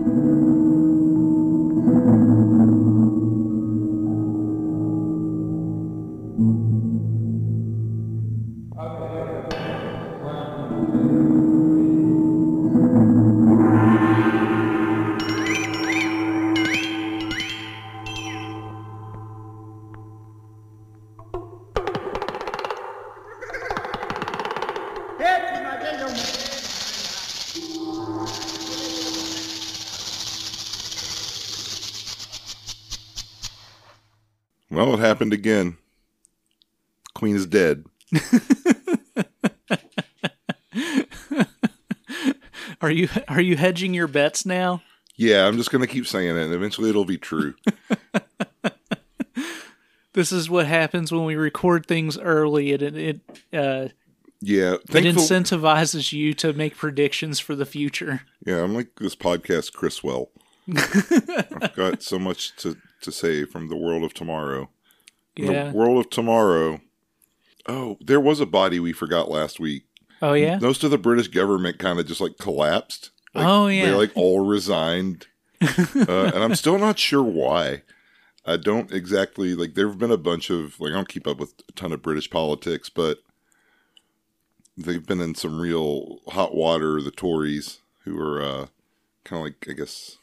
Well, happened again. Queen is dead. Are you are you hedging your bets now? Yeah, I'm just going to keep saying it, and eventually it'll be true. This is what happens when we record things early. It it uh, Yeah, it incentivizes you to make predictions for the future. Yeah, I'm like this podcast, Criswell. I've got so much to, to say from the world of tomorrow. Yeah. The world of tomorrow. Oh, there was a body we forgot last week. Oh yeah. Most of the British government kind of just like collapsed. Like, Oh, yeah. They like all resigned. uh, and I'm still not sure why. I don't exactly like. There have been a bunch of like I don't keep up with a ton of British politics, but they've been in some real hot water. The Tories, who are uh, kind of like I guess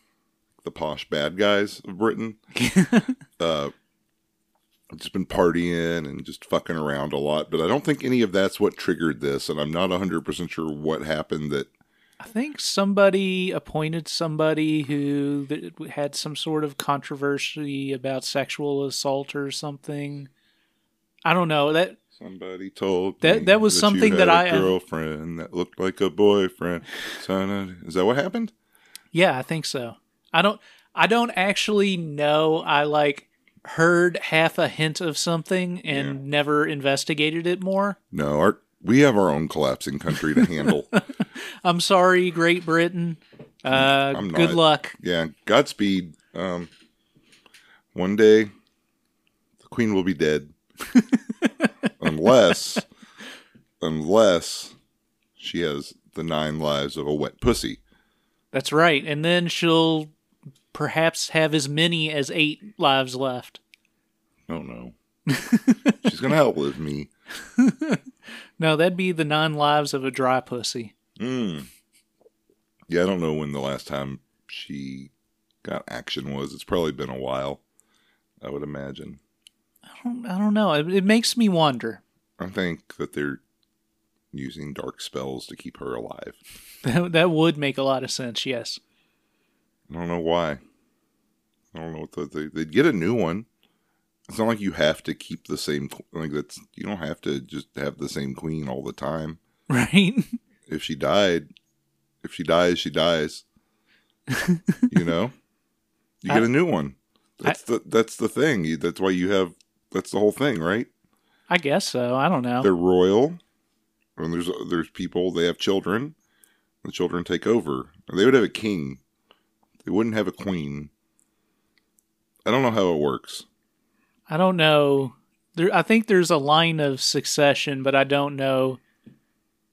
the posh bad guys of Britain, uh, just been partying and just fucking around a lot. But I don't think any of that's what triggered this, and I'm not 100 percent sure what happened that I think somebody appointed somebody who had some sort of controversy about sexual assault or something. I don't know that. Somebody told That- me that was you something that a I- uh, girlfriend that looked like a boyfriend. Is that what happened? Yeah, I think so. I don't. I don't actually know. I like heard half a hint of something and never investigated it more. No, our we have our own collapsing country to handle. I'm sorry, Great Britain. Uh, I'm good not. luck. yeah, Godspeed. Um, one day, the Queen will be dead, unless, unless she has the nine lives of a wet pussy. That's right. And then she'll perhaps have as many as eight lives left. Oh no, she's gonna outlive me. No, that'd be the nine lives of a dry pussy. Mm. Yeah, I don't know when the last time she got action was. It's probably been a while. I would imagine. I don't, I don't know. It, it makes me wonder. I think that they're using dark spells to keep her alive. That, that would make a lot of sense, yes. I don't know why. I don't know what the, they they'd get a new one. It's not like you have to keep the same like that's you don't have to just have the same queen all the time. Right? If she died, if she dies, she dies. you know, you get I- a new one. That's the that's the thing. That's why you have that's the whole thing, right? I guess so. I don't know. They're royal, and there's there's people. They have children. The children take over. They would have a king. They wouldn't have a queen. I don't know how it works. I don't know. There, I think there's a line of succession, but I don't know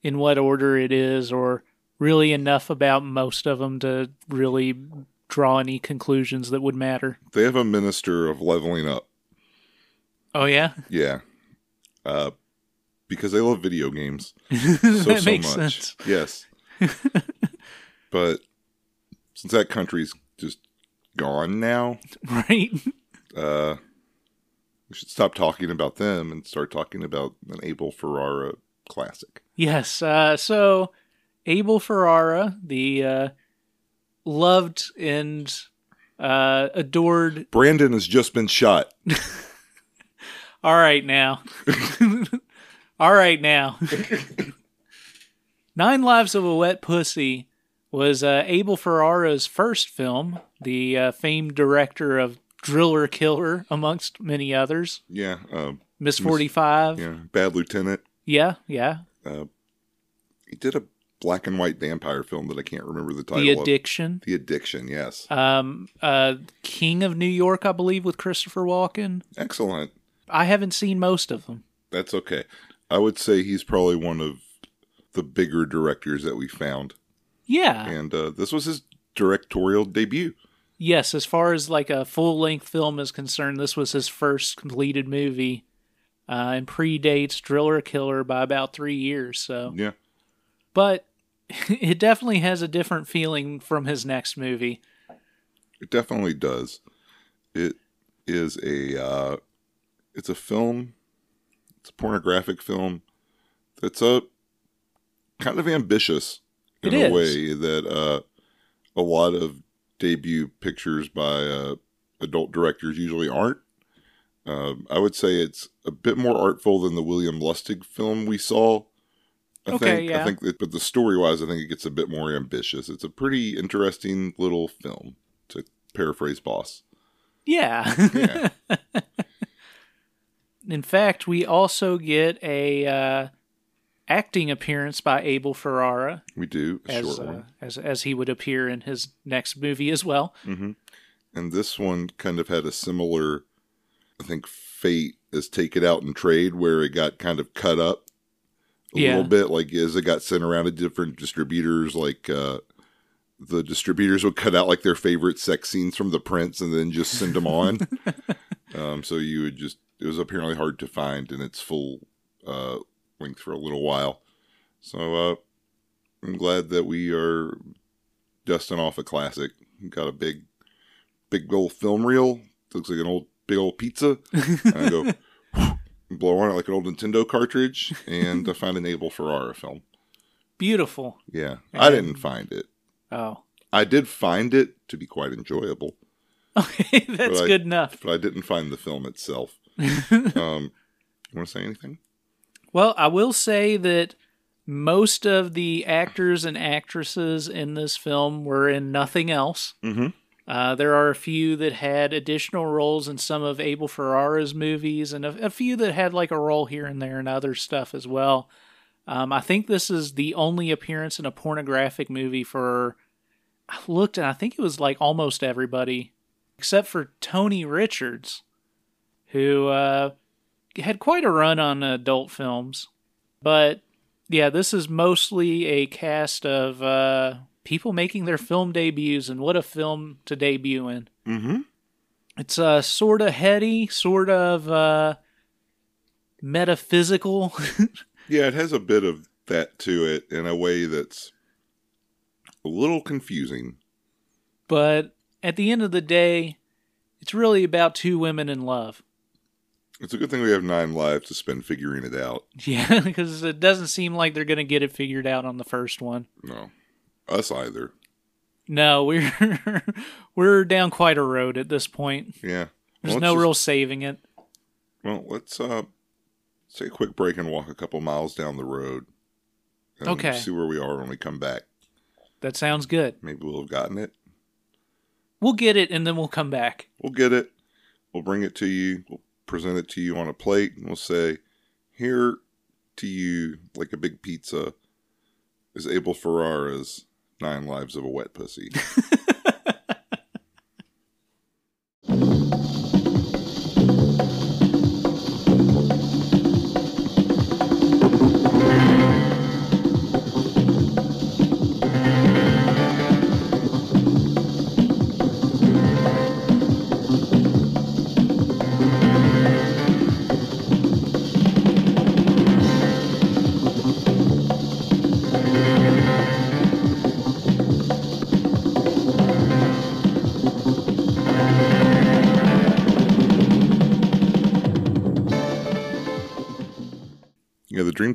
in what order it is, or really enough about most of them to really draw any conclusions that would matter. They have a minister of leveling up. Oh yeah, Yeah, uh, because they love video games so that so makes much. sense. Yes, but since that country's just gone now, Right? uh, we should stop talking about them and start talking about an Abel Ferrara classic. Yes. Uh, so Abel Ferrara, the uh, loved and uh, adored. Brandon has just been shot. All right now. All right now. Nine Lives of a Wet Pussy was uh, Abel Ferrara's first film, the uh, famed director of Driller Killer, amongst many others. Yeah, uh, Miss 45. yeah, Bad Lieutenant. Yeah, yeah. He did a black and white vampire film that I can't remember the title The of. Addiction. The Addiction, yes. Um, uh, King of New York, I believe, with Christopher Walken. Excellent. I haven't seen most of them. That's okay. I would say he's probably one of the bigger directors that we found. Yeah, And uh, this was his directorial debut. Yes, as far as like a full length film is concerned, this was his first completed movie, uh, and predates Driller Killer by about three years. So, Yeah. but it definitely has a different feeling from his next movie. It definitely does. It is a uh, it's a film. It's a pornographic film that's a kind of ambitious in It a is. way that uh, a lot of debut pictures by uh, adult directors usually aren't. Um, I would say it's a bit more artful than the William Lustig film we saw. I Okay, think, yeah. I think that, but the story wise, I think it gets a bit more ambitious. It's a pretty interesting little film, to paraphrase Boss. Yeah. Yeah. In fact, we also get a uh, acting appearance by Abel Ferrara We do as uh, as as he would appear in his next movie as well. and this one kind of had a similar, I think, fate as Take It Out in Trade, where it got kind of cut up a Yeah. little bit, like as it got sent around to different distributors, like. uh the distributors would cut out like their favorite sex scenes from the prints and then just send them on. um, so you would just it was apparently hard to find in its full uh, for a little while. So uh, I'm glad that we are dusting off a classic. Got a big, big old film reel. Looks like an old big old pizza. And I go blow on it like an old Nintendo cartridge, and I find an Abel Ferrara film. Beautiful. Yeah, I didn't find it. Oh, I did find it to be quite enjoyable, okay, that's I- good enough. but I didn't find the film itself. um, you want to say anything? Well, I will say that most of the actors and actresses in this film were in nothing else. Mm-hmm. Uh, there are a few that had additional roles in some of Abel Ferrara's movies, and a, a few that had like a role here and there in other stuff as well. Um, I think this is the only appearance in a pornographic movie for. I looked and I think it was like almost everybody, except for Tony Richards, who uh, had quite a run on adult films. But yeah, this is mostly a cast of uh, people making their film debuts, and what a film to debut in. Mm-hmm. It's uh, sort of heady, sort of uh, metaphysical. Yeah, it has a bit of that to it in a way that's a little confusing. but at the end of the day, it's really about two women in love. It's a good thing we have nine lives to spend figuring it out. Yeah, because it doesn't seem like they're going to get it figured out on the first one. No, us either. No, we're we're down quite a road at this point. Yeah. There's Well, no let's real saving it. Well, let's uh, take a quick break and walk a couple miles down the road. And Okay. See where we are when we come back. That sounds good. Maybe we'll have gotten it. We'll get it and then we'll come back. We'll get it. We'll bring it to you. We'll present it to you on a plate, and we'll say, "Here to you, like a big pizza, is Abel Ferrara's Nine Lives of a Wet Pussy."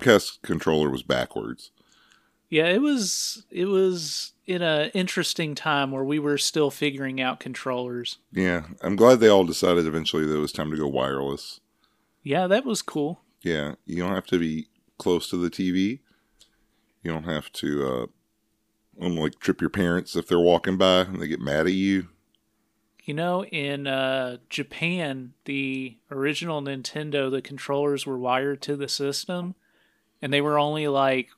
Dreamcast controller was backwards. Yeah, it was it was in an interesting time where we were still figuring out controllers. Yeah, I'm glad they all decided eventually that it was time to go wireless. Yeah, that was cool. Yeah, you don't have to be close to the TV. You don't have to uh, like trip your parents if they're walking by and they get mad at you. You know, in uh, Japan, the original Nintendo, the controllers were wired to the system, and they were only like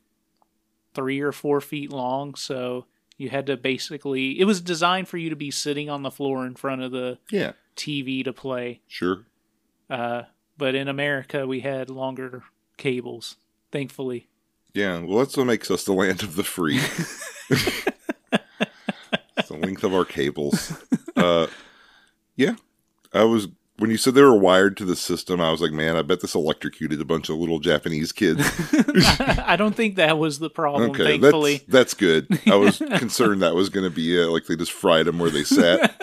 three or four feet long. So you had to basically, it was designed for you to be sitting on the floor in front of the Yeah, TV to play. sure. Uh, but in America, we had longer cables, thankfully. Yeah, well, that's what makes us the land of the free. it's the length of our cables. Uh, yeah, I was when you said they were wired to the system. I was like, man, I bet this electrocuted a bunch of little Japanese kids. I don't think that was the problem. Okay, thankfully, that's that's good. I was concerned that was going to be it. Like they just fried them where they sat.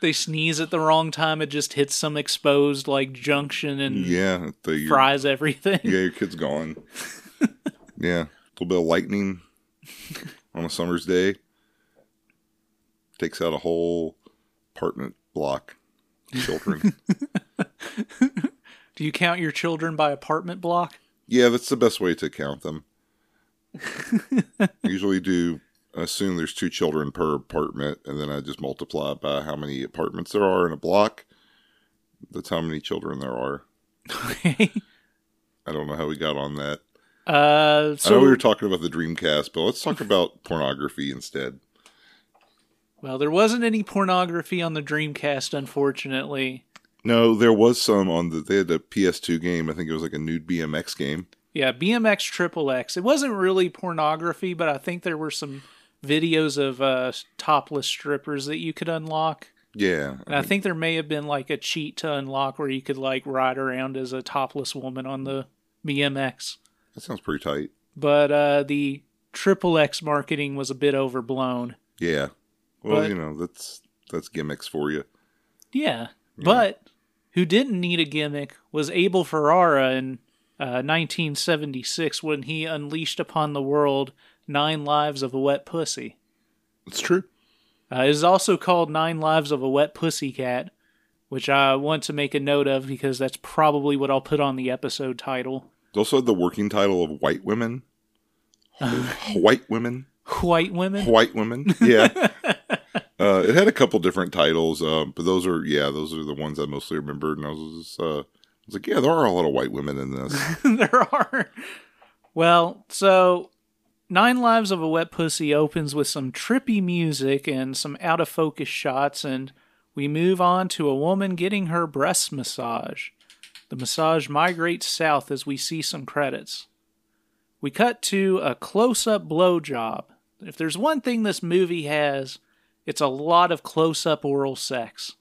they sneeze at the wrong time. It just hits some exposed like junction and Yeah, the, fries everything. yeah, your kid's gone. yeah, a little bit of lightning on a summer's day takes out a whole apartment block. Children. Do you count your children by apartment block? yeah, that's the best way to count them. Usually do assume there's two children per apartment, and then I just multiply by how many apartments there are in a block. That's how many children there are. Okay. I don't know how we got on that. Uh, I know we were talking about the Dreamcast, but let's talk about pornography instead. Well, there wasn't any pornography on the Dreamcast, unfortunately. No, there was some on the. They had a PS2 game. I think it was like a nude BMX game. Yeah, BMX Triple X. It wasn't really pornography, but I think there were some videos of uh, topless strippers that you could unlock. Yeah, And I think there may have been like a cheat to unlock where you could like ride around as a topless woman on the BMX. that sounds pretty tight. But uh, the Triple X marketing was a bit overblown. Yeah. Well, But- you know that's that's gimmicks for you. Yeah. But who didn't need a gimmick was Abel Ferrara in uh, 1976 when he unleashed upon the world Nine Lives of a Wet Pussy. It's true. Uh, it is also called Nine Lives of a Wet Pussy Cat, which I want to make a note of because that's probably what I'll put on the episode title. It also the working title of White Women. White Women. White Women? White Women. Yeah. uh, it had a couple different titles, um, but those are yeah, those are the ones I mostly remembered. And I was just, uh, I was like, yeah, there are a lot of white women in this. there are. Well, so Nine Lives of a Wet Pussy opens with some trippy music and some out of focus shots, and we move on to a woman getting her breast massage. The massage migrates south as we see some credits. We cut to a close up blowjob. If there's one thing this movie has, it's a lot of close up oral sex.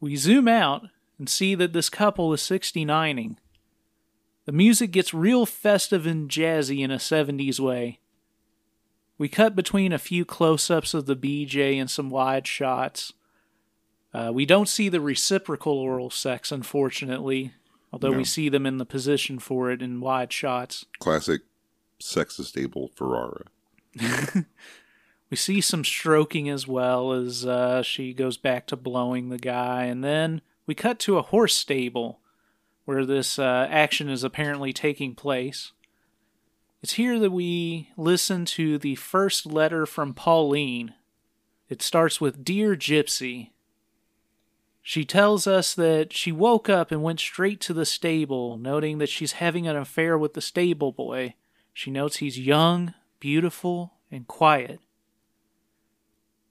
We zoom out and see that this couple is 69ing. The music gets real festive and jazzy in a 70s way. We cut between a few close ups of the BJ and some wide shots. Uh, we don't see the reciprocal oral sex, unfortunately, although No. we see them in the position for it in wide shots. Classic sexist Abel Ferrara. We see some stroking as well as uh, she goes back to blowing the guy, and then we cut to a horse stable where this uh, action is apparently taking place. It's here that we listen to the first letter from Pauline. It starts with Dear Gypsy. She tells us that she woke up and went straight to the stable, noting that she's having an affair with the stable boy. She notes he's young, beautiful, and quiet.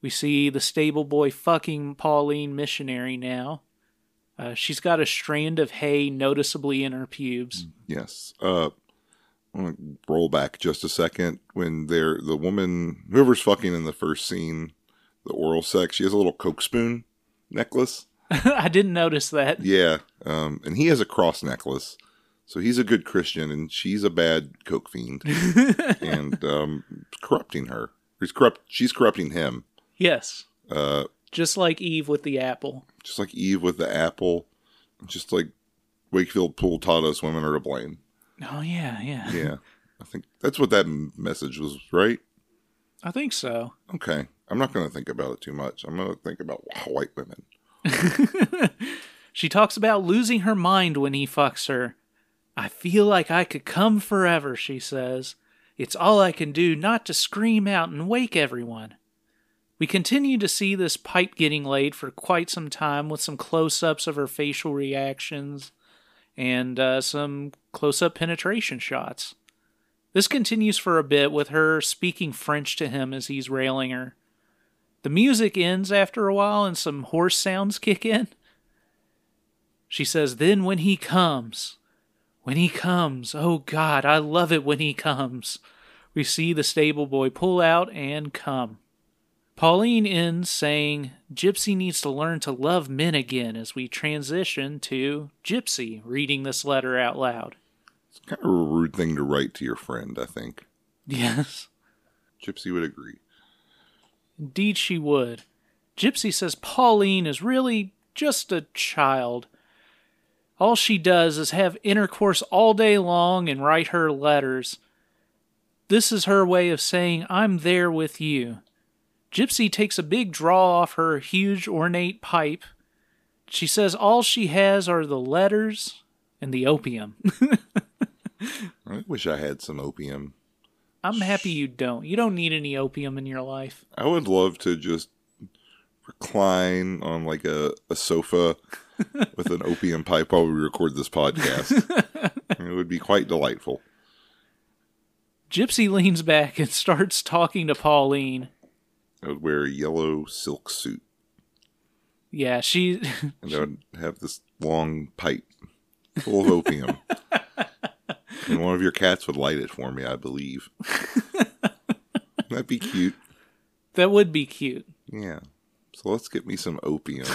We see the stable boy fucking Pauline missionary now. Uh, she's got a strand of hay noticeably in her pubes. Yes. Uh, I want to roll back just a second. When they're the woman, whoever's fucking in the first scene, the oral sex, she has a little coke spoon necklace. I didn't notice that. Yeah. Um, and he has a cross necklace. So he's a good Christian and she's a bad coke fiend and um, corrupting her. He's corrupt. She's corrupting him. Yes, Uh, just like Eve with the apple. just like Eve with the apple. Just like Wakefield Poole taught us, women are to blame. Oh yeah, yeah. Yeah. I think that's what that message was, right? I think so. Okay. I'm not going to think about it too much. I'm going to think about white women. She talks about losing her mind when he fucks her. I feel like I could come forever, she says. It's all I can do not to scream out and wake everyone. We continue to see this pipe getting laid for quite some time with some close ups of her facial reactions and uh, some close up penetration shots. This continues for a bit with her speaking French to him as he's railing her. The music ends after a while and some horse sounds kick in. She says, Then when he comes, when he comes, oh God, I love it when he comes. We see the stable boy pull out and come. Pauline ends saying Gypsy needs to learn to love men again as we transition to Gypsy reading this letter out loud. It's kind of a rude thing to write to your friend, I think. Yes, Gypsy would agree. indeed she would. Gypsy says Pauline is really just a child. All she does is have intercourse all day long and write her letters. This is her way of saying, I'm there with you. Gypsy takes a big draw off her huge ornate pipe. She says all she has are the letters and the opium. I wish I had some opium. I'm happy you don't. You don't need any opium in your life. I would love to just recline on like a, a sofa with an opium pipe while we record this podcast. it would be quite delightful. Gypsy leans back and starts talking to Pauline. I would wear a yellow silk suit Yeah, she and I would have this long pipe full of opium. and one of your cats would light it for me, I believe. That'd be cute. that would be cute. Yeah. So let's get me some opium.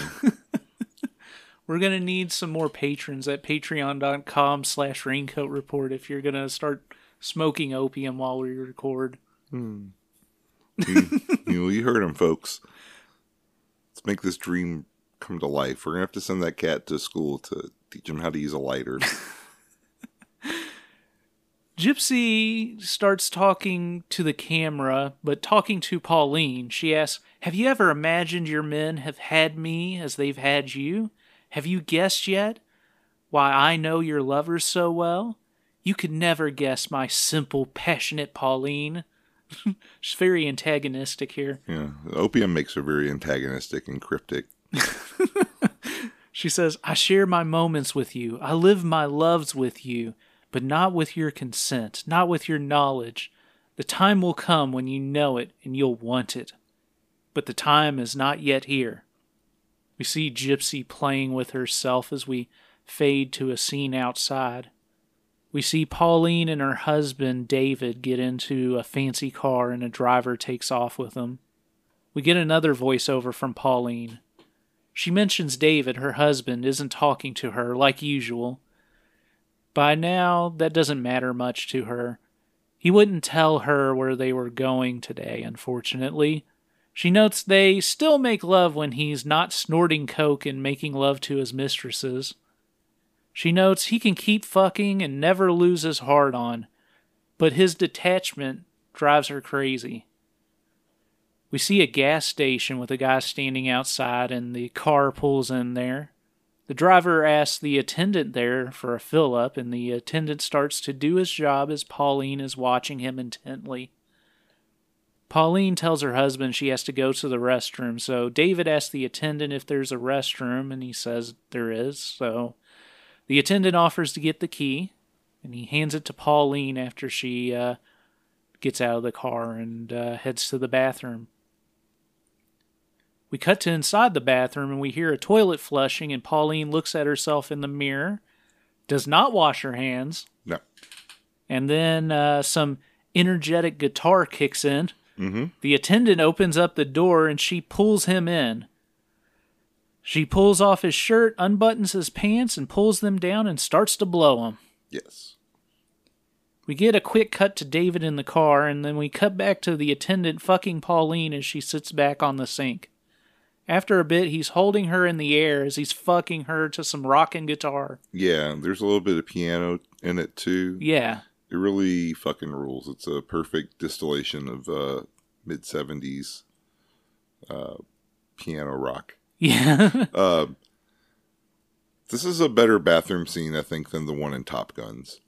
We're gonna need some more patrons at patreon.com slash raincoat report if you're gonna start smoking opium while we record. Hmm. You, you you heard him, folks. Let's make this dream come to life. We're gonna have to send that cat to school to teach him how to use a lighter. Gypsy starts talking to the camera, but talking to Pauline. She asks, Have you ever imagined your men have had me as they've had you? Have you guessed yet? Why I know your lovers so well? You could never guess my simple, passionate Pauline. She's very antagonistic here. yeah, opium makes her very antagonistic and cryptic. She says, I share my moments with you. I live my loves with you, but not with your consent, not with your knowledge. The time will come when you know it and you'll want it. But the time is not yet here. We see Gypsy playing with herself as we fade to a scene outside. We see Pauline and her husband, David, get into a fancy car and a driver takes off with them. We get another voiceover from Pauline. She mentions David, her husband, isn't talking to her like usual. By now, that doesn't matter much to her. He wouldn't tell her where they were going today, unfortunately. She notes they still make love when he's not snorting coke and making love to his mistresses. She notes he can keep fucking and never lose his heart on, but his detachment drives her crazy. We see a gas station with a guy standing outside, and the car pulls in there. The driver asks the attendant there for a fill up, and the attendant starts to do his job as Pauline is watching him intently. Pauline tells her husband she has to go to the restroom, so David asks the attendant if there's a restroom, and he says there is. So the attendant offers to get the key, and he hands it to Pauline after she uh, gets out of the car and uh, heads to the bathroom. We cut to inside the bathroom and we hear a toilet flushing, and Pauline looks at herself in the mirror, does not wash her hands, No. and then uh, some energetic guitar kicks in. Mm-hmm. The attendant opens up the door and she pulls him in. She pulls off his shirt, unbuttons his pants, and pulls them down and starts to blow him. Yes. We get a quick cut to David in the car, and then we cut back to the attendant fucking Pauline as she sits back on the sink. After a bit, he's holding her in the air as he's fucking her to some rockin' guitar. Yeah, there's a little bit of piano in it too. Yeah. It really fucking rules. It's a perfect distillation of uh, mid '70s uh, piano rock. Yeah. Uh, this is a better bathroom scene, I think, than the one in Top Guns.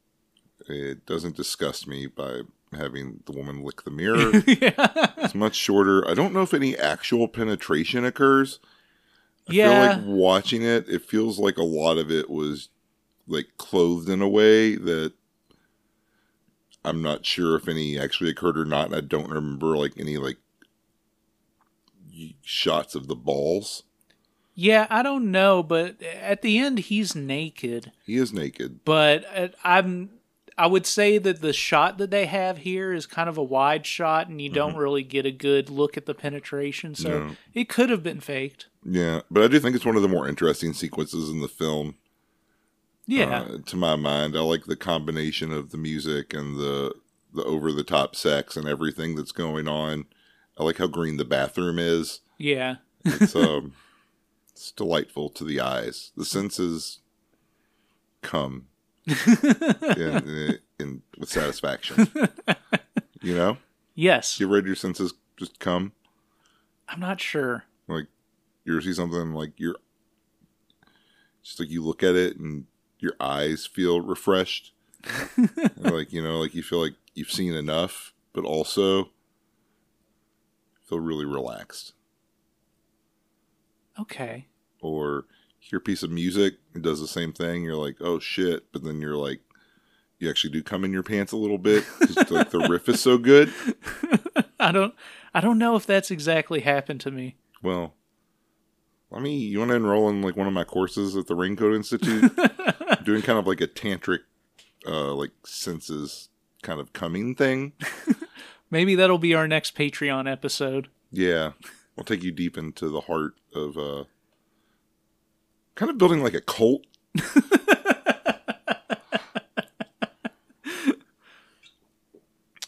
It doesn't disgust me by having the woman lick the mirror. yeah. It's much shorter. I don't know if any actual penetration occurs. I Yeah. feel like watching it, it feels like a lot of it was like clothed in a way that I'm not sure if any actually occurred or not. And I don't remember like any like shots of the balls. Yeah, I don't know, but at the end, he's naked. He is naked. But uh, I'm. I would say that the shot that they have here is kind of a wide shot, and you don't really get a good look at the penetration. So No. it could have been faked. Yeah, but I do think it's one of the more interesting sequences in the film. Yeah, uh, to my mind, I like the combination of the music and the the over the top sex and everything that's going on. I like how green the bathroom is. yeah. It's um, it's delightful to the eyes. The senses come in, uh, in with satisfaction. You know, Yes, you read your senses just come. I'm not sure. Like you ever see something like you're just like you look at it and your eyes feel refreshed. Like you know, like you feel like you've seen enough, but also feel really relaxed. Okay. or hear a piece of music it does the same thing you're like oh shit but then you're like you actually do come in your pants a little bit because like the riff is so good I don't. I don't know if that's exactly happened to me. well I mean, you want to enroll in like one of my courses at the Raincoat Institute? Doing kind of like a tantric, uh, like senses kind of coming thing. Maybe that'll be our next Patreon episode. Yeah, I'll take you deep into the heart of uh, kind of building like a cult.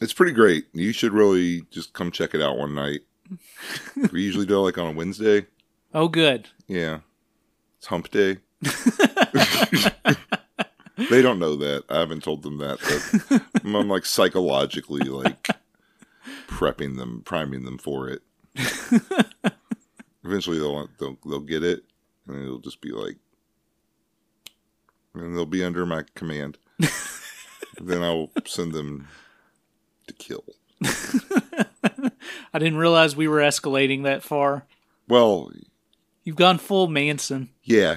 it's pretty great. You should really just come check it out one night. we usually do it like on a Wednesday. Oh, good. Yeah, it's Hump Day. they don't know that. I haven't told them that. But I'm like psychologically like prepping them, priming them for it. Eventually, they'll they'll they'll get it, and it'll just be like, and they'll be under my command. then I'll send them to kill. I didn't realize we were escalating that far. Well, You've gone full Manson. yeah.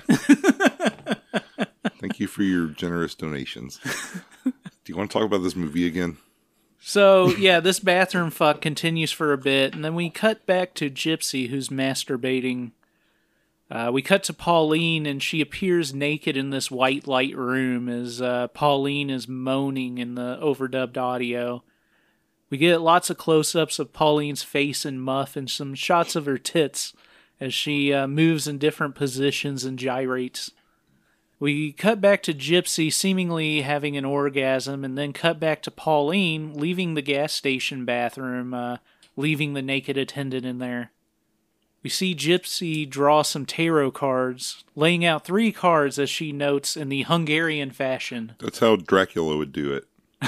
Thank you for your generous donations. Do you want to talk about this movie again? So, yeah, this bathroom fuck continues for a bit, and then we cut back to Gypsy, who's masturbating. Uh, we cut to Pauline, and she appears naked in this white light room as uh, Pauline is moaning in the overdubbed audio. We get lots of close ups of Pauline's face and muff, and some shots of her tits as she uh, moves in different positions and gyrates. We cut back to Gypsy seemingly having an orgasm, and then cut back to Pauline leaving the gas station bathroom, uh, leaving the naked attendant in there. We see Gypsy draw some tarot cards, laying out three cards as she notes in the Hungarian fashion. That's how Dracula would do it.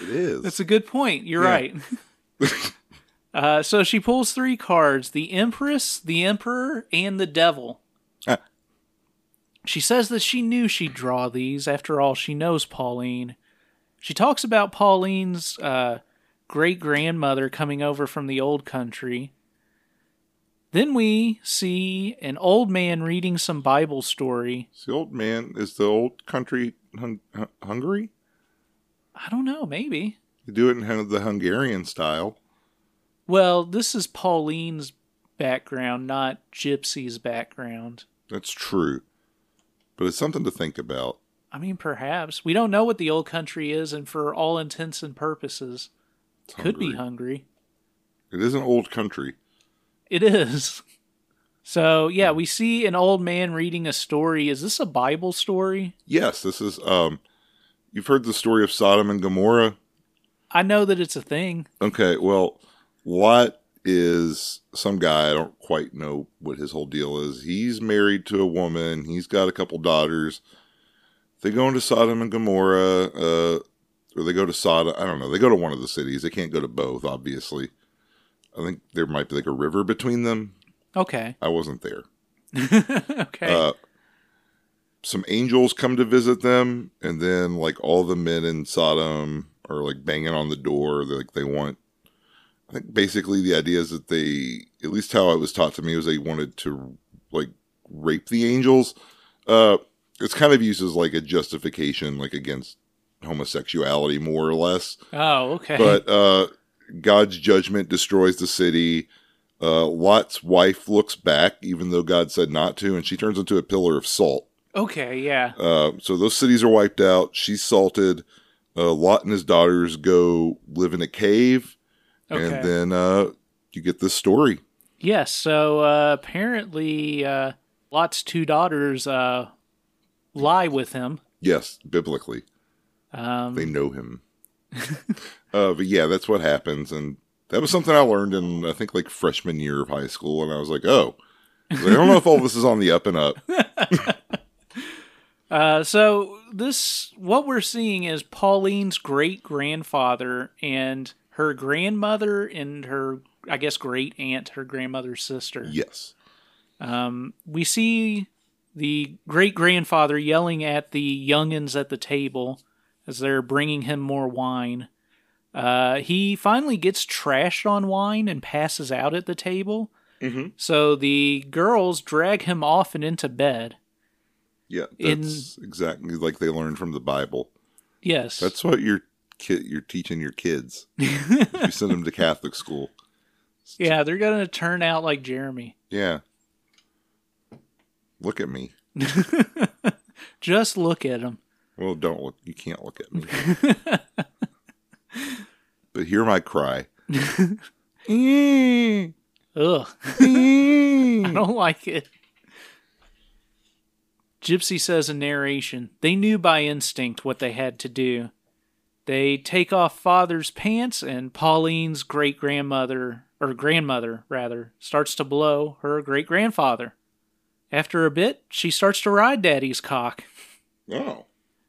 it is. That's a good point. You're Yeah. right. uh, so she pulls three cards the Empress, the Emperor, and the Devil. Ah. She says that she knew she'd draw these. After all, she knows Pauline. She talks about Pauline's uh, great grandmother coming over from the old country. Then we see an old man reading some Bible story. The old man is the old country hung- Hun- Hungary. I don't know, maybe. They do it in the Hungarian style. Well, this is Pauline's background, not Gypsy's background. That's true, but it's something to think about. I mean, perhaps. We don't know what the old country is, and for all intents and purposes, It's could be Hungary. hungry. It is an old country. It is. So, yeah, we see an old man reading a story. Is this a Bible story? Yes, this is. Um, you've heard the story of Sodom and Gomorrah. I know that it's a thing. Okay, well, Lot is some guy. I don't quite know what his whole deal is. He's married to a woman. He's got a couple daughters. They go into Sodom and Gomorrah, uh, or they go to Sodom. I don't know. They go to one of the cities. They can't go to both, obviously. I think there might be like a river between them. Okay. I wasn't there. okay. Uh, some angels come to visit them, and then like all the men in Sodom are like banging on the door. They're, like they want. I think basically the idea is that they, at least how it was taught to me, was they wanted to like rape the angels. Uh, it's kind of used as like a justification, like against homosexuality, more or less oh, okay. but uh, God's judgment destroys the city. Uh, Lot's wife looks back, even though God said not to, and she turns into a pillar of salt. Okay, yeah. Uh, so those cities are wiped out. She's salted. Uh, Lot and his daughters go live in a cave, Okay. and then uh, you get this story. Yes, so uh, apparently uh, Lot's two daughters uh, lie with him. Yes, biblically, Um, they know him. uh, but yeah, that's what happens, and that was something I learned in I think like freshman year of high school, and I was like, oh, I, I don't know if all this is on the up and up. Uh, so this what we're seeing is Pauline's great grandfather and her grandmother and her I guess great aunt, her grandmother's sister. Yes, Um, we see the great grandfather yelling at the youngins at the table as they're bringing him more wine. Uh, he finally gets trashed on wine and passes out at the table. Mhm. So the girls drag him off and into bed. yeah, In- that's exactly like they learned from the Bible. Yes. That's what you're kid you're teaching your kids. you send them to Catholic school. yeah, they're going to turn out like Jeremy. Yeah. Look at me. Just look at him. Well, don't look. You can't look at me. but hear my cry. Ugh. I don't like it. Gypsy says in narration, they knew by instinct what they had to do. They take off father's pants, and Pauline's great grandmother, or grandmother, rather, starts to blow her great grandfather. After a bit, she starts to ride Daddy's cock. Oh.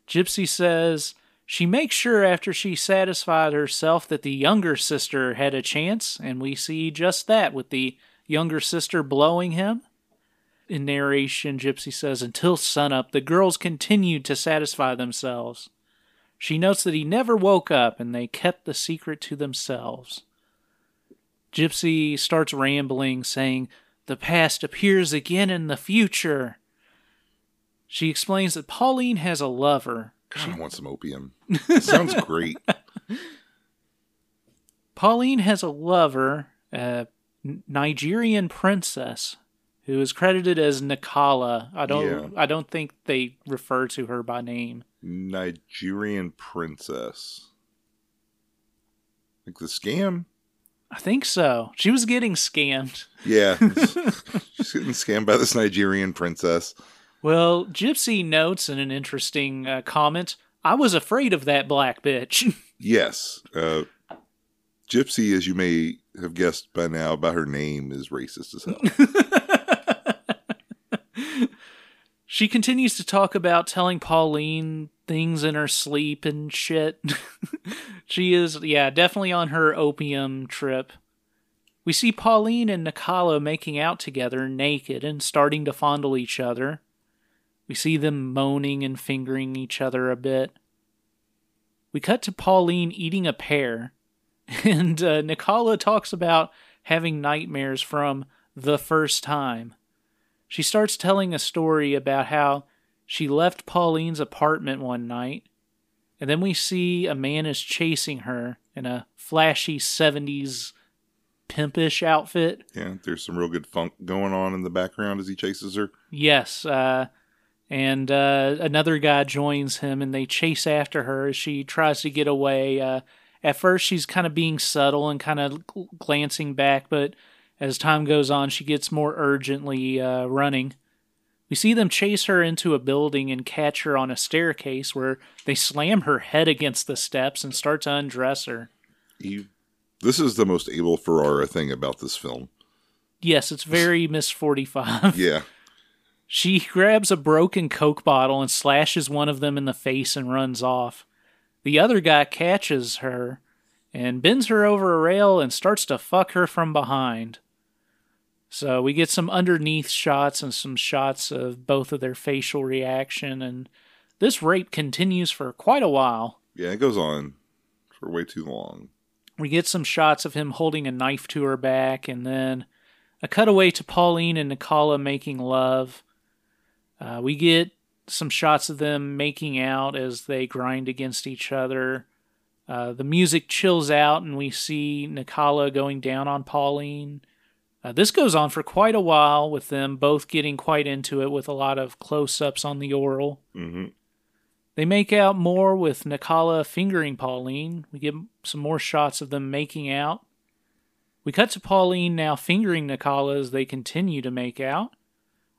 Gypsy says she makes sure after she satisfied herself that the younger sister had a chance, and we see just that with the younger sister blowing him. In narration, Gypsy says, until sunup, the girls continued to satisfy themselves. She notes that he never woke up and they kept the secret to themselves. Gypsy starts rambling, saying, The past appears again in the future. She explains that Pauline has a lover. God, I want some opium. Sounds great. Pauline has a lover, a Nigerian princess, who is credited as Nikala. I don't. I don't think they refer to her by name. Nigerian princess. Like the scam? I think so. She was getting scammed. Yeah. She's getting scammed by this Nigerian princess. Well, Gypsy notes in an interesting uh, comment. I was afraid of that black bitch. Yes. Uh, Gypsy, as you may have guessed by now by her name, is racist as hell. she continues to talk about telling Pauline things in her sleep and shit. she is, yeah, definitely on her opium trip. We see Pauline and Nicola making out together naked and starting to fondle each other. We see them moaning and fingering each other a bit. We cut to Pauline eating a pear, and uh, Nikala talks about having nightmares from the first time. She starts telling a story about how she left Pauline's apartment one night, and then we see a man is chasing her in a flashy 70s pimpish outfit. yeah, there's some real good funk going on in the background as he chases her. Yes, uh, and uh, another guy joins him, and they chase after her as she tries to get away. Uh, at first, she's kind of being subtle and kind of glancing back, but as time goes on, she gets more urgently uh, running. We see them chase her into a building and catch her on a staircase where they slam her head against the steps and start to undress her. He, this is the most Abel Ferrara thing about this film. Yes, it's very Miss 45. Yeah. She grabs a broken Coke bottle and slashes one of them in the face and runs off. The other guy catches her and bends her over a rail and starts to fuck her from behind. So we get some underneath shots and some shots of both of their facial reaction, and this rape continues for quite a while. Yeah, it goes on for way too long. We get some shots of him holding a knife to her back, and then a cutaway to Pauline and Nicola making love. Uh, we get some shots of them making out as they grind against each other. Uh, the music chills out, and we see Nicola going down on Pauline. Uh, this goes on for quite a while with them both getting quite into it with a lot of close ups on the oral. hmm They make out more with Nicola fingering Pauline. We get some more shots of them making out. We cut to Pauline now fingering Nicola as they continue to make out.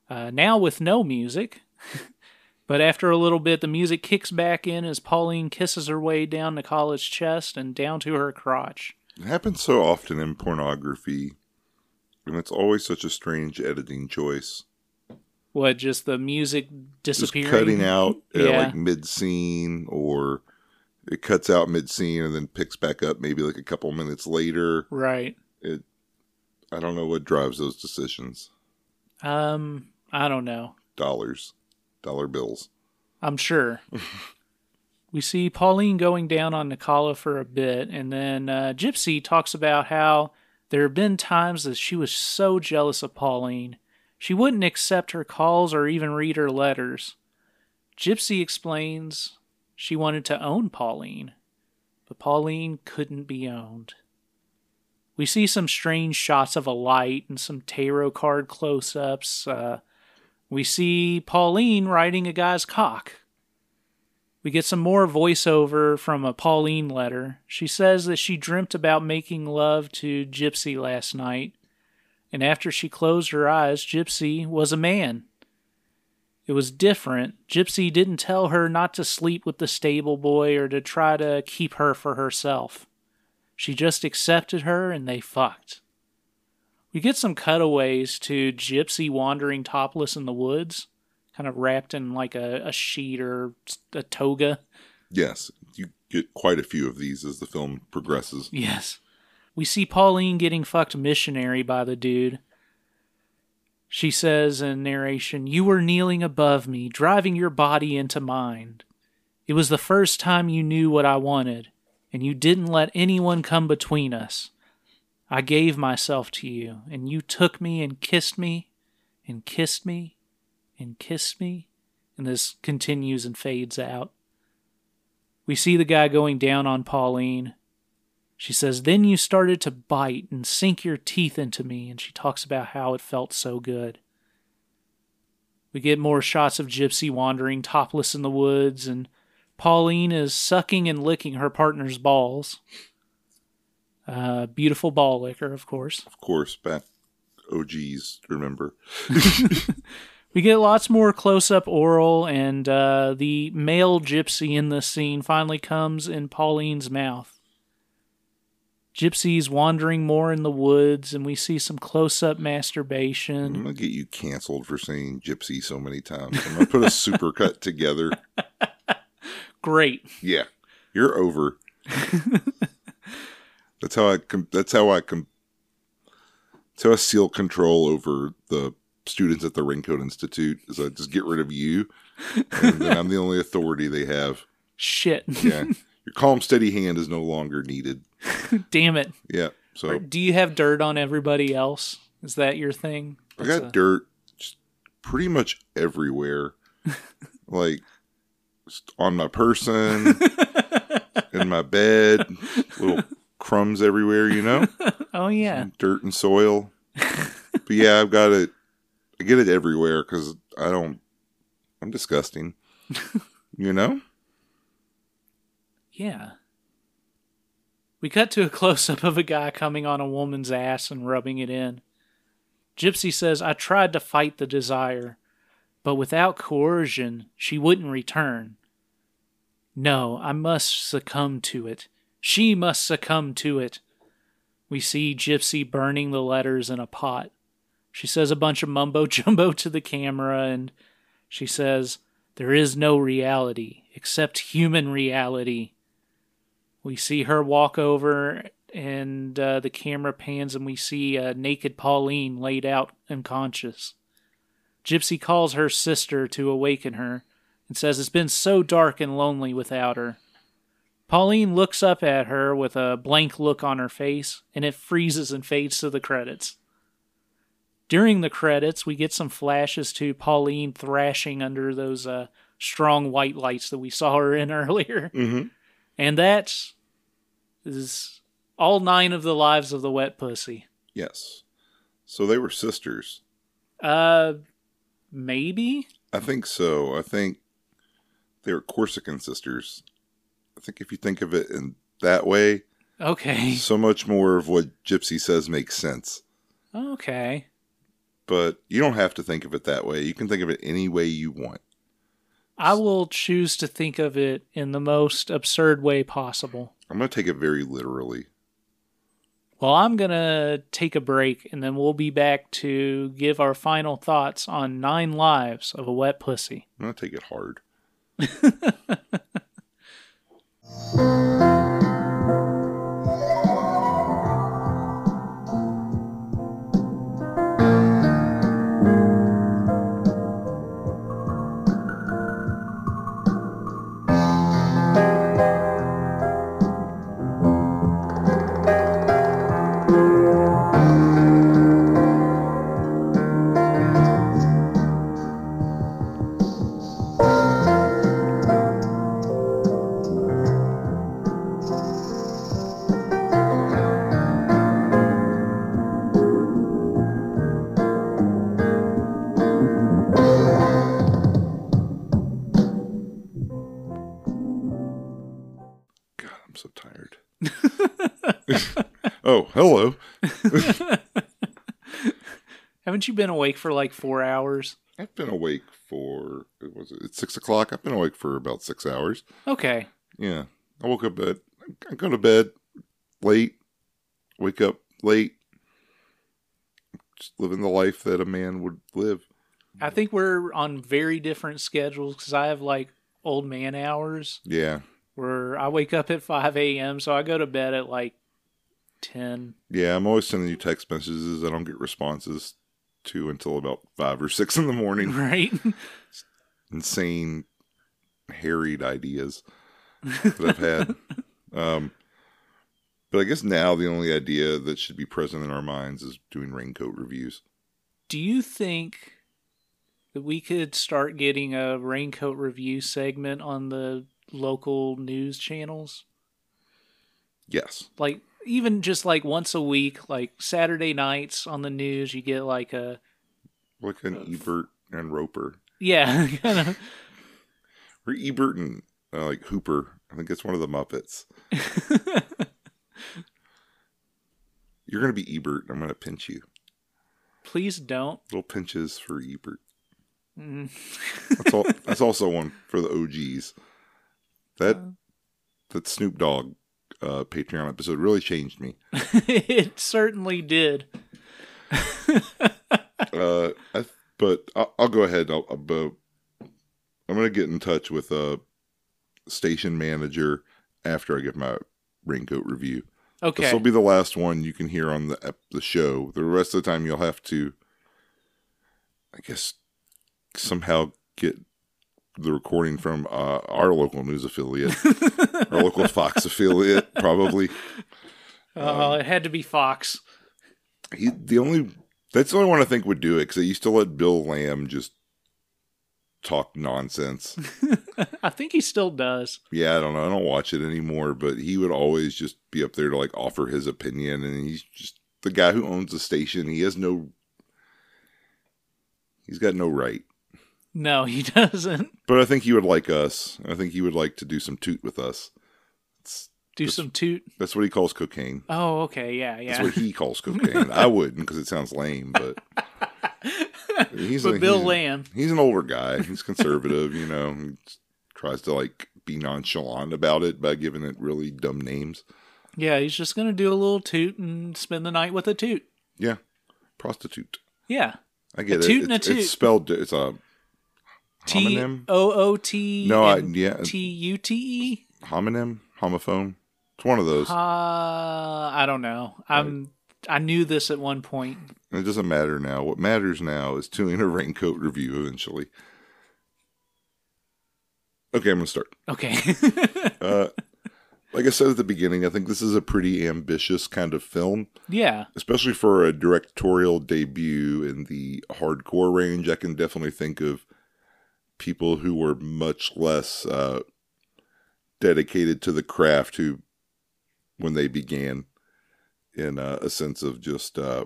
Uh, now with no music. but after a little bit, the music kicks back in as Pauline kisses her way down Nikala's chest and down to her crotch. It happens so often in pornography, and it's always such a strange editing choice. What, just the music Just disappearing? cutting out at Yeah. like mid scene, or it cuts out mid scene and then picks back up maybe like a couple minutes later. Right. It, I don't know what drives those decisions. Um, I don't know. Dollars, dollar bills. I'm sure. we see Pauline going down on Nikala for a bit, and then uh, Gypsy talks about how there have been times that she was so jealous of Pauline, she wouldn't accept her calls or even read her letters. Gypsy explains she wanted to own Pauline, but Pauline couldn't be owned. We see some strange shots of a light and some tarot card close ups. Uh, we see Pauline riding a guy's cock. We get some more voiceover from a Pauline letter. She says that she dreamt about making love to Gypsy last night, and after she closed her eyes, Gypsy was a man. It was different. Gypsy didn't tell her not to sleep with the stable boy or to try to keep her for herself. She just accepted her and they fucked. We get some cutaways to Gypsy wandering topless in the woods, kind of wrapped in like a, a sheet or a toga. Yes, you get quite a few of these as the film progresses. Yes. We see Pauline getting fucked missionary by the dude. She says in narration, You were kneeling above me, driving your body into mine. It was the first time you knew what I wanted, and you didn't let anyone come between us. I gave myself to you, and you took me and kissed me, and kissed me, and kissed me. And this continues and fades out. We see the guy going down on Pauline. She says, Then you started to bite and sink your teeth into me, and she talks about how it felt so good. We get more shots of Gypsy wandering topless in the woods, and Pauline is sucking and licking her partner's balls. Uh, beautiful ball licker, of course. Of course, back OGs, remember. We get lots more close up oral, and uh, the male gypsy in this scene finally comes in Pauline's mouth. Gypsy's wandering more in the woods, and we see some close up masturbation. I'm gonna get you canceled for saying gypsy so many times. I'm gonna put a supercut together. Great. Yeah, you're over. that's how I. Com- that's how I. Com- that's how I seal control over the students at the Raincoat Institute. Is I just get rid of you, and then I'm the only authority they have. Shit. Yeah, your calm, steady hand is no longer needed. Damn it. Yeah. So Do you have dirt on everybody else? Is that your thing? I got a- dirt pretty much everywhere. like on my person, in my bed, little crumbs everywhere, you know? oh, yeah. Dirt and soil. but yeah, I've got it. I get it everywhere because I don't, I'm disgusting. you know? Yeah. We cut to a close up of a guy coming on a woman's ass and rubbing it in. Gypsy says, I tried to fight the desire, but without coercion, she wouldn't return. No, I must succumb to it. She must succumb to it. We see Gypsy burning the letters in a pot. She says a bunch of mumbo jumbo to the camera and she says, There is no reality except human reality. We see her walk over, and uh, the camera pans, and we see uh, naked Pauline laid out unconscious. Gypsy calls her sister to awaken her and says it's been so dark and lonely without her. Pauline looks up at her with a blank look on her face, and it freezes and fades to the credits. During the credits, we get some flashes to Pauline thrashing under those uh, strong white lights that we saw her in earlier. Mm-hmm. And that is all nine of the lives of the wet pussy. Yes. So they were sisters. Uh, maybe. I think so. I think they were Corsican sisters. I think if you think of it in that way, Okay. so much more of what Gypsy says makes sense. Okay. But you don't have to think of it that way. You can think of it any way you want. I will choose to think of it in the most absurd way possible. I'm going to take it very literally. Well, I'm going to take a break and then we'll be back to give our final thoughts on Nine Lives of a Wet Pussy. I'm going to take it hard. Haven't you been awake for like four hours? I've been awake for, it was it, it's six o'clock? I've been awake for about six hours. Okay. Yeah. I woke up at, I go to bed late, wake up late, just living the life that a man would live. I think we're on very different schedules because I have like old man hours Yeah. where I wake up at 5 a.m. So I go to bed at like 10. Yeah. I'm always sending you text messages. I don't get responses to until about five or six in the morning. Right? Insane, harried ideas that I've had. um, but I guess now the only idea that should be present in our minds is doing raincoat reviews. Do you think that we could start getting a raincoat review segment on the local news channels? Yes. Like, even just like once a week, like Saturday nights on the news, you get like a, Like an Ebert and Roeper. yeah, kind of. Or Ebert and uh, like Hooper. I think it's one of the Muppets. You're going to be Ebert. I'm going to pinch you. Please don't. Little pinches for Ebert. Mm. That's all. that's also one for the OGs. That Uh. that Snoop Dogg uh, Patreon episode really changed me. it certainly did. Uh, I, but I'll, I'll go ahead. I'll, I'll, but I'm going to get in touch with a station manager after I give my raincoat review. Okay. This will be the last one you can hear on the the show. The rest of the time, you'll have to, I guess, somehow get the recording from uh, our local news affiliate, our local Fox affiliate, probably. Oh, it had to be Fox. He the only that's the only one I think would do it because they used to let Bill Lamb just talk nonsense. I think he still does. yeah, I don't know. I don't watch it anymore, but he would always just be up there to like offer his opinion, and he's just the guy who owns the station. He has no, he's got no right. No, he doesn't. But I think he would like us. I think he would like to do some toot with us. It's, Do Just- some toot. that's what he calls cocaine. Oh, okay. Yeah, yeah. That's what he calls cocaine. I wouldn't because it sounds lame, but he's but a- Bill he's- Lamb. he's an older guy. He's conservative, you know. He tries to like be nonchalant about it by giving it really dumb names. Yeah, he's just going to do a little toot and spend the night with a toot. Yeah, prostitute. Yeah. I get A it. toot and a it's, it's toot. spelled. It's a T. O O T No, I yeah, T U T E. homonym, homophone. It's one of those. Uh, I don't know. I'm. I knew this at one point. it doesn't matter now. What matters now is doing a raincoat review eventually. Okay, I'm gonna start. Okay. Uh, like I said at the beginning, I think this is a pretty ambitious kind of film. yeah. especially for a directorial debut in the hardcore range, I can definitely think of people who were much less uh, dedicated to the craft who, when they began, in uh, a sense of just uh,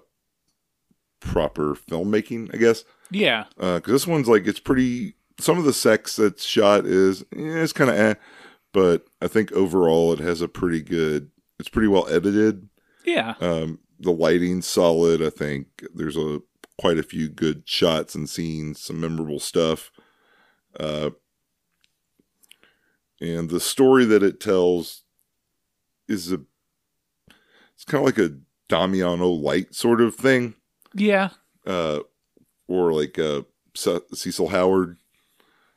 proper filmmaking, I guess. Yeah. Because this one's like it's pretty. Some of the sex that's shot is eh, it's kind of eh, but I think overall it has a pretty good. It's pretty well edited. Yeah. Um, the lighting's solid. I think there's a quite a few good shots and scenes, some memorable stuff. Uh, and the story that it tells is a it's kind of like a Damiano light sort of thing, Yeah. uh, or like uh, Ce- Cecil Howard.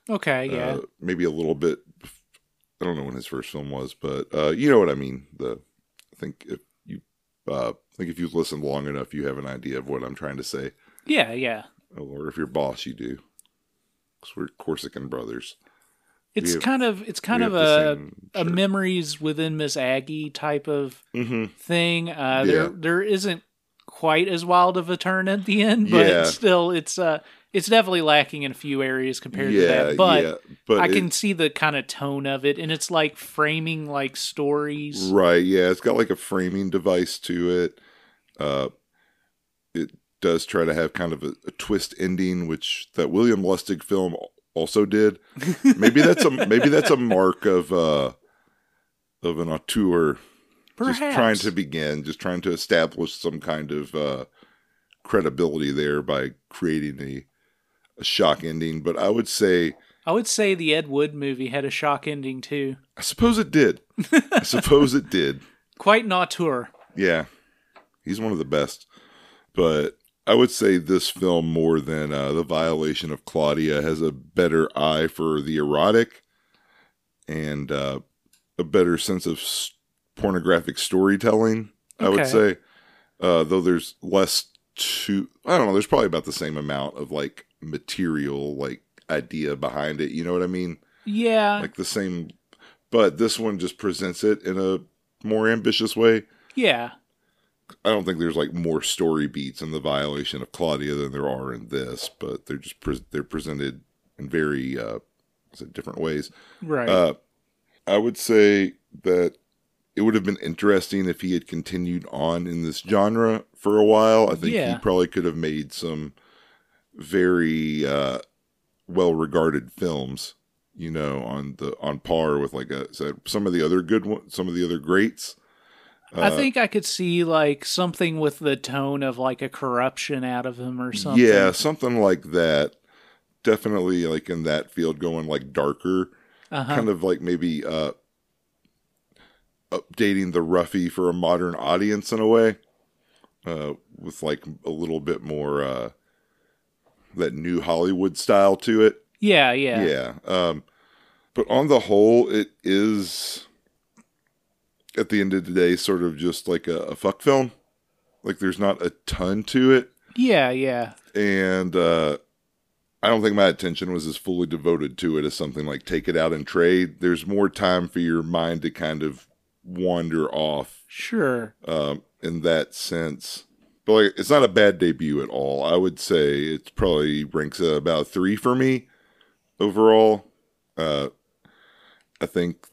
Okay. Yeah. Uh, maybe a little bit. I don't know when his first film was, but uh, you know what I mean. The I think if you uh, I think if you've listened long enough, you have an idea of what I'm trying to say. yeah. Yeah. Or if you're boss, you do. Because we're Corsican brothers. It's have- kind of it's kind of a same a memories within Miss Aggie type of Mhm. thing. Uh, Yeah. There there isn't quite as wild of a turn at the end, but Yeah. still it's uh it's definitely lacking in a few areas compared to that. But yeah. But I it- can see the kind of tone of it, and it's like framing like stories. Right, yeah, it's got like a framing device to it. Uh, it does try to have kind of a, a twist ending, which that William Lustig film also did. Maybe that's a maybe that's a mark of uh of an auteur Perhaps just trying to begin, just trying to establish some kind of uh credibility there by creating a a shock ending. But I would say I would say the Ed Wood movie had a shock ending too. I suppose it did. I suppose it did. Quite an auteur. Yeah, he's one of the best. But I would say this film, more than uh, the violation of Claudia, has a better eye for the erotic and uh, a better sense of s- pornographic storytelling. I would say, uh, though there's less to, I don't know. There's probably about the same amount of like material, like idea behind it. You know what I mean? Yeah, Like the same, but this one just presents it in a more ambitious way. yeah, I don't think there's like more story beats in the violation of Claudia than there are in this, but they're just pre- they're presented in very uh, different ways. right. Uh, I would say that it would have been interesting if he had continued on in this genre for a while. I think Yeah. he probably could have made some very uh, well regarded films. You know, on the on par with like a, some of the other good ones, some of the other greats. I uh, think I could see like something with the tone of like a corruption out of him or something. Yeah, something like that. Definitely like in that field going like darker. uh-huh. Kind of like maybe uh updating the roughy for a modern audience in a way. Uh with like a little bit more uh that new Hollywood style to it. yeah, yeah, Yeah. Um but on the whole it is at the end of the day sort of just like a, a fuck film. Like there's not a ton to it. yeah, yeah. and uh, I don't think my attention was as fully devoted to it as something like Take It Out in Trade. There's more time for your mind to kind of wander off Sure. um, in that sense. But like, it's not a bad debut at all. I would say it probably ranks at about three for me overall. Uh, I think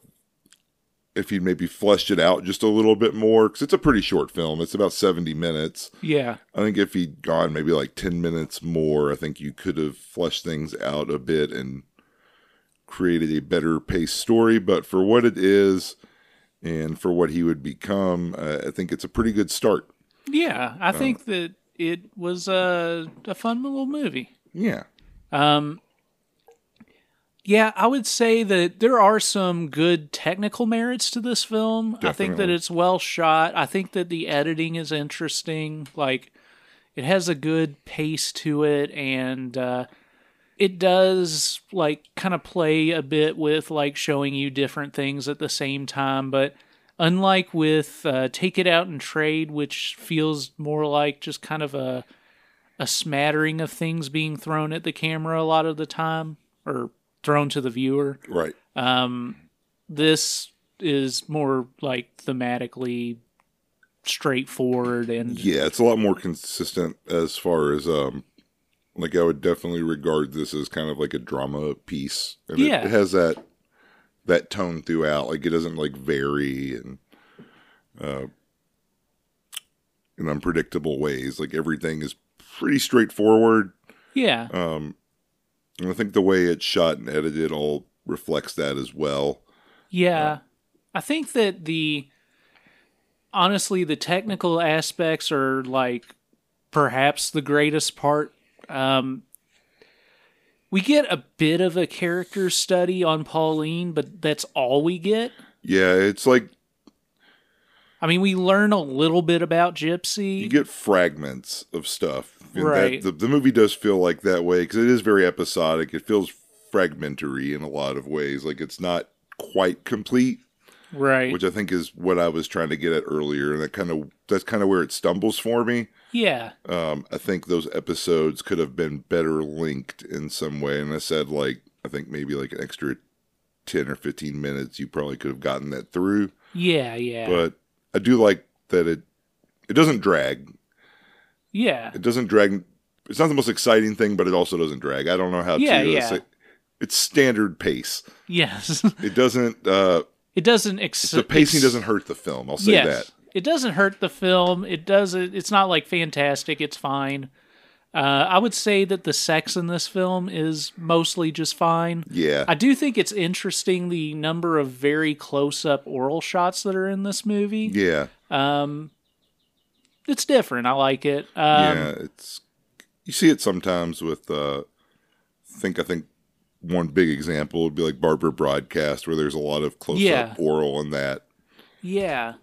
if he'd maybe fleshed it out just a little bit more, because it's a pretty short film. It's about 70 minutes. Yeah. I think if he'd gone maybe like 10 minutes more, I think you could have fleshed things out a bit and created a better paced story. But for what it is and for what he would become, uh, I think it's a pretty good start. Yeah. I think that it was a, a fun little movie. Yeah. Um, yeah, I would say that there are some good technical merits to this film. I think that it's well shot. I think that the editing is interesting. Like, it has a good pace to it, and uh, it does like kind of play a bit with like showing you different things at the same time. But unlike with uh, Take It Out in Trade, which feels more like just kind of a a smattering of things being thrown at the camera a lot of the time or thrown to the viewer. Right. Um, this is more like thematically straightforward and Yeah. It's a lot more consistent as far as, um, like I would definitely regard this as kind of like a drama piece. And it- it has that that tone throughout. Like it doesn't like vary and uh in unpredictable ways. Like everything is pretty straightforward. Yeah. Um, and I think the way it's shot and edited all reflects that as well. Yeah. I think that the honestly the technical aspects are like perhaps the greatest part. Um we get a bit of a character study on Pauline, but that's all we get. Yeah, it's like I mean, we learn a little bit about Gypsy. you get fragments of stuff. And Right. That, the, the movie does feel like that way because it is very episodic. It feels fragmentary in a lot of ways. Like it's not quite complete, right. which I think is what I was trying to get at earlier. And that kind of that's kind of where it stumbles for me. yeah. Um, I think those episodes could have been better linked in some way. And I said like I think maybe like an extra ten or fifteen minutes. You probably could have gotten that through. Yeah, yeah. But I do like that it it doesn't drag. yeah. It doesn't drag. It's not the most exciting thing, but it also doesn't drag. I don't know how Yeah, to yeah. say. It's standard pace. Yes. It doesn't. uh it doesn't ex- The pacing ex- doesn't hurt the film. I'll say yes. that. It doesn't hurt the film. It doesn't. It's not like fantastic. It's fine. Uh, I would say that the sex in this film is mostly just fine. Yeah. I do think it's interesting the number of very close up oral shots that are in this movie. yeah. Um, It's different. I like it. Um, yeah. It's you see it sometimes with. uh I think I think one big example would be like Barbara Broadcast, where there's a lot of close Yeah. up oral in that. yeah.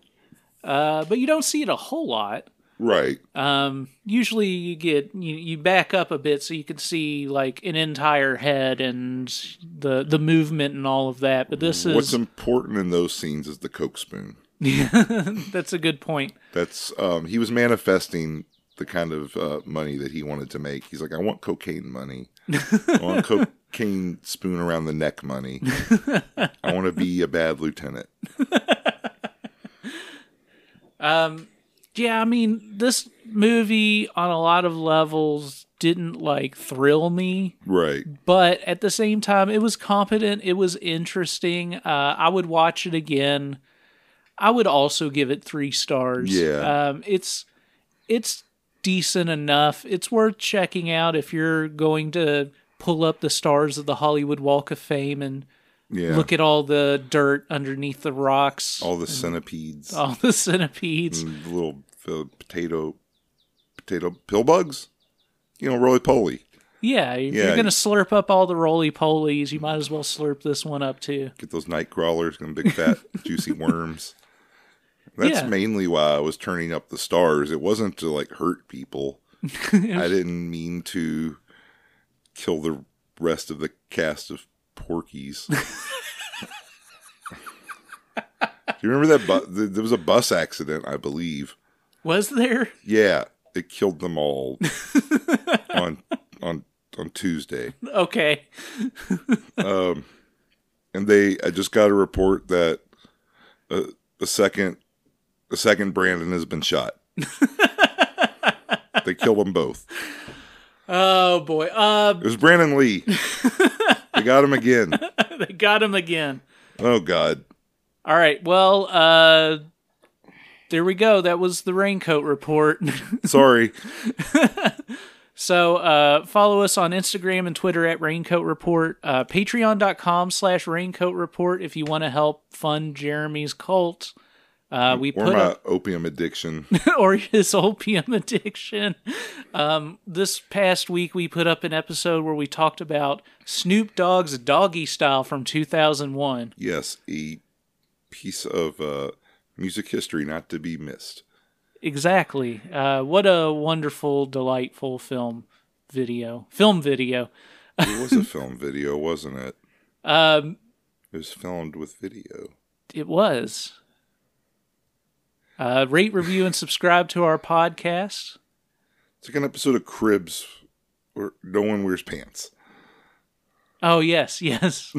Uh, but you don't see it a whole lot. Right. Um, usually you get you, you back up a bit so you can see like an entire head and the the movement and all of that. But this is What's important in those scenes is the Coke spoon. that's a good point. That's um, he was manifesting the kind of uh, money that he wanted to make. He's like, I want cocaine money. I want cocaine spoon around the neck money. I want to be a bad lieutenant. Yeah, I mean this movie on a lot of levels didn't like thrill me, Right. but at the same time it was competent. It was interesting. Uh, I would watch it again. I would also give it three stars. Yeah. um, it's it's decent enough. It's worth checking out if you're going to pull up the stars of the Hollywood Walk of Fame and Yeah. look at all the dirt underneath the rocks, all the centipedes, all the centipedes. and little uh, potato, potato pill bugs. You know, roly poly. Yeah, if Yeah. you're gonna slurp up all the roly polies, you might as well slurp this one up too. Get those night crawlers and big fat juicy worms. That's Yeah. mainly why I was turning up the stars. It wasn't to like hurt people. I didn't mean to kill the rest of the cast of Porky's. Do you remember that? Bu- there was a bus accident, I believe. Was there? Yeah, it killed them all on on on Tuesday. Okay. Um, and they I just got a report that uh, a second a second Brandon has been shot. they killed them both. Oh boy. Uh, It was Brandon Lee. they got him again. they got him again. Oh God. All right. Well, uh, there we go. That was the raincoat report. Sorry. So uh, follow us on Instagram and Twitter at Raincoat Report. Uh, Patreon.com slash Raincoat Report if you want to help fund Jeremy's cult. Uh, we Or put my up, opium addiction. or his opium addiction. Um, this past week we put up an episode where we talked about Snoop Dogg's Doggy Style from 2001. Yes, a piece of uh, music history not to be missed. Exactly. Uh, what a wonderful, delightful film video. Film video. It was a film video, wasn't it? Um, It was filmed with video. It was. Uh, rate, review, and subscribe to our podcast. It's like an episode of Cribs where no one wears pants. Oh, yes, yes.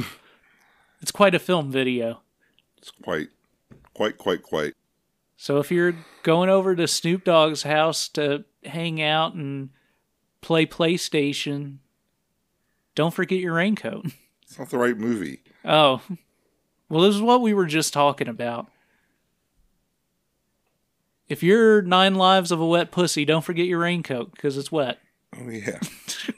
it's quite a film video. It's quite, quite, quite, quite. So if you're going over to Snoop Dogg's house to hang out and play PlayStation, don't forget your raincoat. It's not the right movie. Oh, well, this is what we were just talking about. If you're nine lives of a wet pussy, don't forget your raincoat because it's wet. Oh yeah.